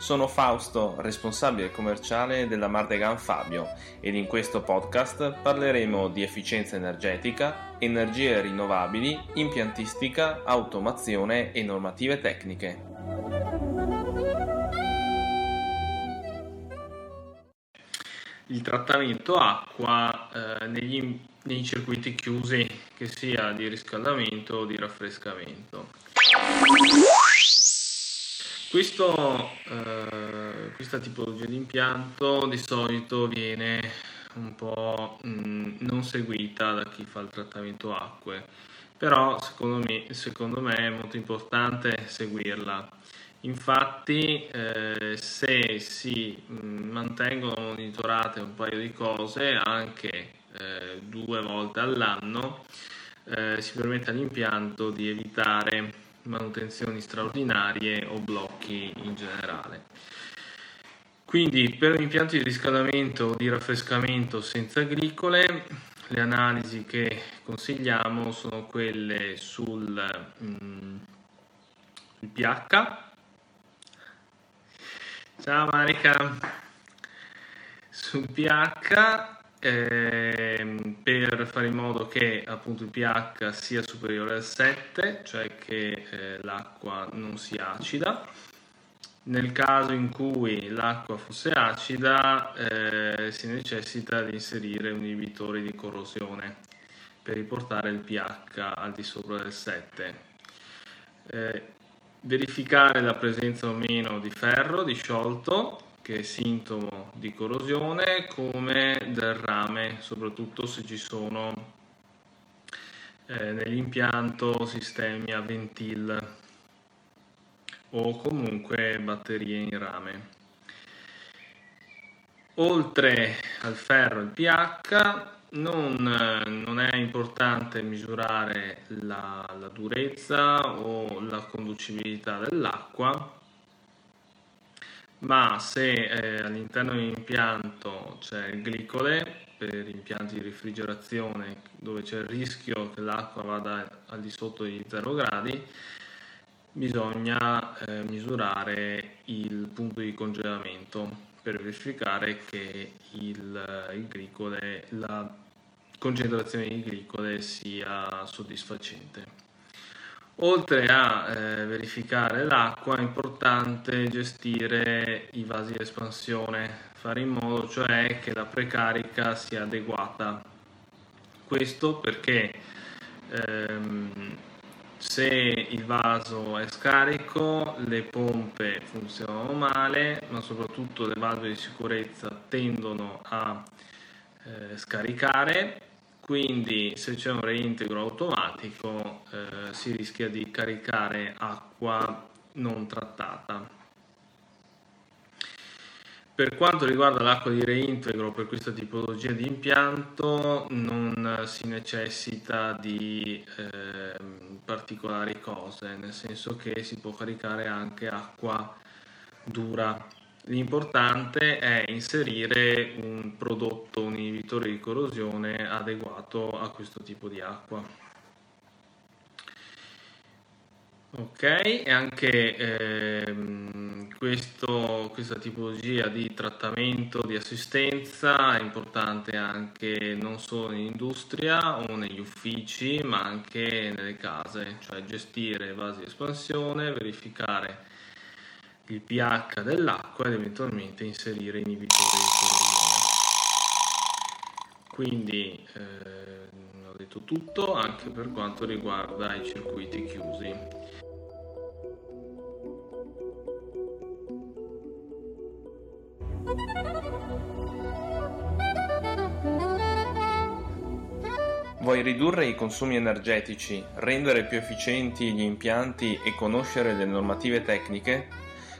Sono Fausto, responsabile commerciale della Mardegan Fabio ed in questo podcast parleremo di efficienza energetica, energie rinnovabili, impiantistica, automazione e normative tecniche. Il trattamento acqua eh, negli nei circuiti chiusi, che sia di riscaldamento o di raffrescamento. Questo, eh, questa tipologia di impianto di solito viene un po' mh, non seguita da chi fa il trattamento acque, però secondo me, secondo me è molto importante seguirla. Infatti, eh, se si mh, mantengono monitorate un paio di cose, anche eh, due volte all'anno, eh, si permette all'impianto di evitare manutenzioni straordinarie o blocchi in generale. Quindi per impianti di riscaldamento o di raffrescamento senza agricole, le analisi che consigliamo sono quelle sul mm, pH. Ciao Marica, sul pH ehm, per fare in modo che appunto il pH sia superiore al 7, cioè che eh, l'acqua non sia acida. Nel caso in cui l'acqua fosse acida eh, si necessita di inserire un inibitore di corrosione per riportare il pH al di sopra del 7. Eh, verificare la presenza o meno di ferro di sciolto che è sintomo di corrosione come del rame, soprattutto se ci sono eh, nell'impianto sistemi a ventil o comunque batterie in rame. Oltre al ferro e il pH non, non, è importante misurare la, la durezza o la conducibilità dell'acqua ma se eh, all'interno dell'impianto c'è glicole per impianti di rifrigerazione dove c'è il rischio che l'acqua vada al di sotto di 0 gradi, bisogna eh, misurare il punto di congelamento per verificare che il, il glicole, la concentrazione di glicole sia soddisfacente. Oltre a eh, verificare l'acqua è importante gestire i vasi di espansione, fare in modo cioè che la precarica sia adeguata. Questo perché ehm, se il vaso è scarico le pompe funzionano male, ma soprattutto le valve di sicurezza tendono a eh, scaricare quindi se c'è un reintegro automatico eh, si rischia di caricare acqua non trattata. Per quanto riguarda l'acqua di reintegro per questa tipologia di impianto non si necessita di eh, particolari cose, nel senso che si può caricare anche acqua dura L'importante è inserire un prodotto, un inibitore di corrosione adeguato a questo tipo di acqua. Ok, e anche ehm, questo, questa tipologia di trattamento, di assistenza è importante anche non solo in industria o negli uffici, ma anche nelle case, cioè gestire vasi di espansione, verificare il pH dell'acqua ed eventualmente inserire inibitori di corrosione. Quindi eh, ho detto tutto anche per quanto riguarda i circuiti chiusi. Vuoi ridurre i consumi energetici, rendere più efficienti gli impianti e conoscere le normative tecniche?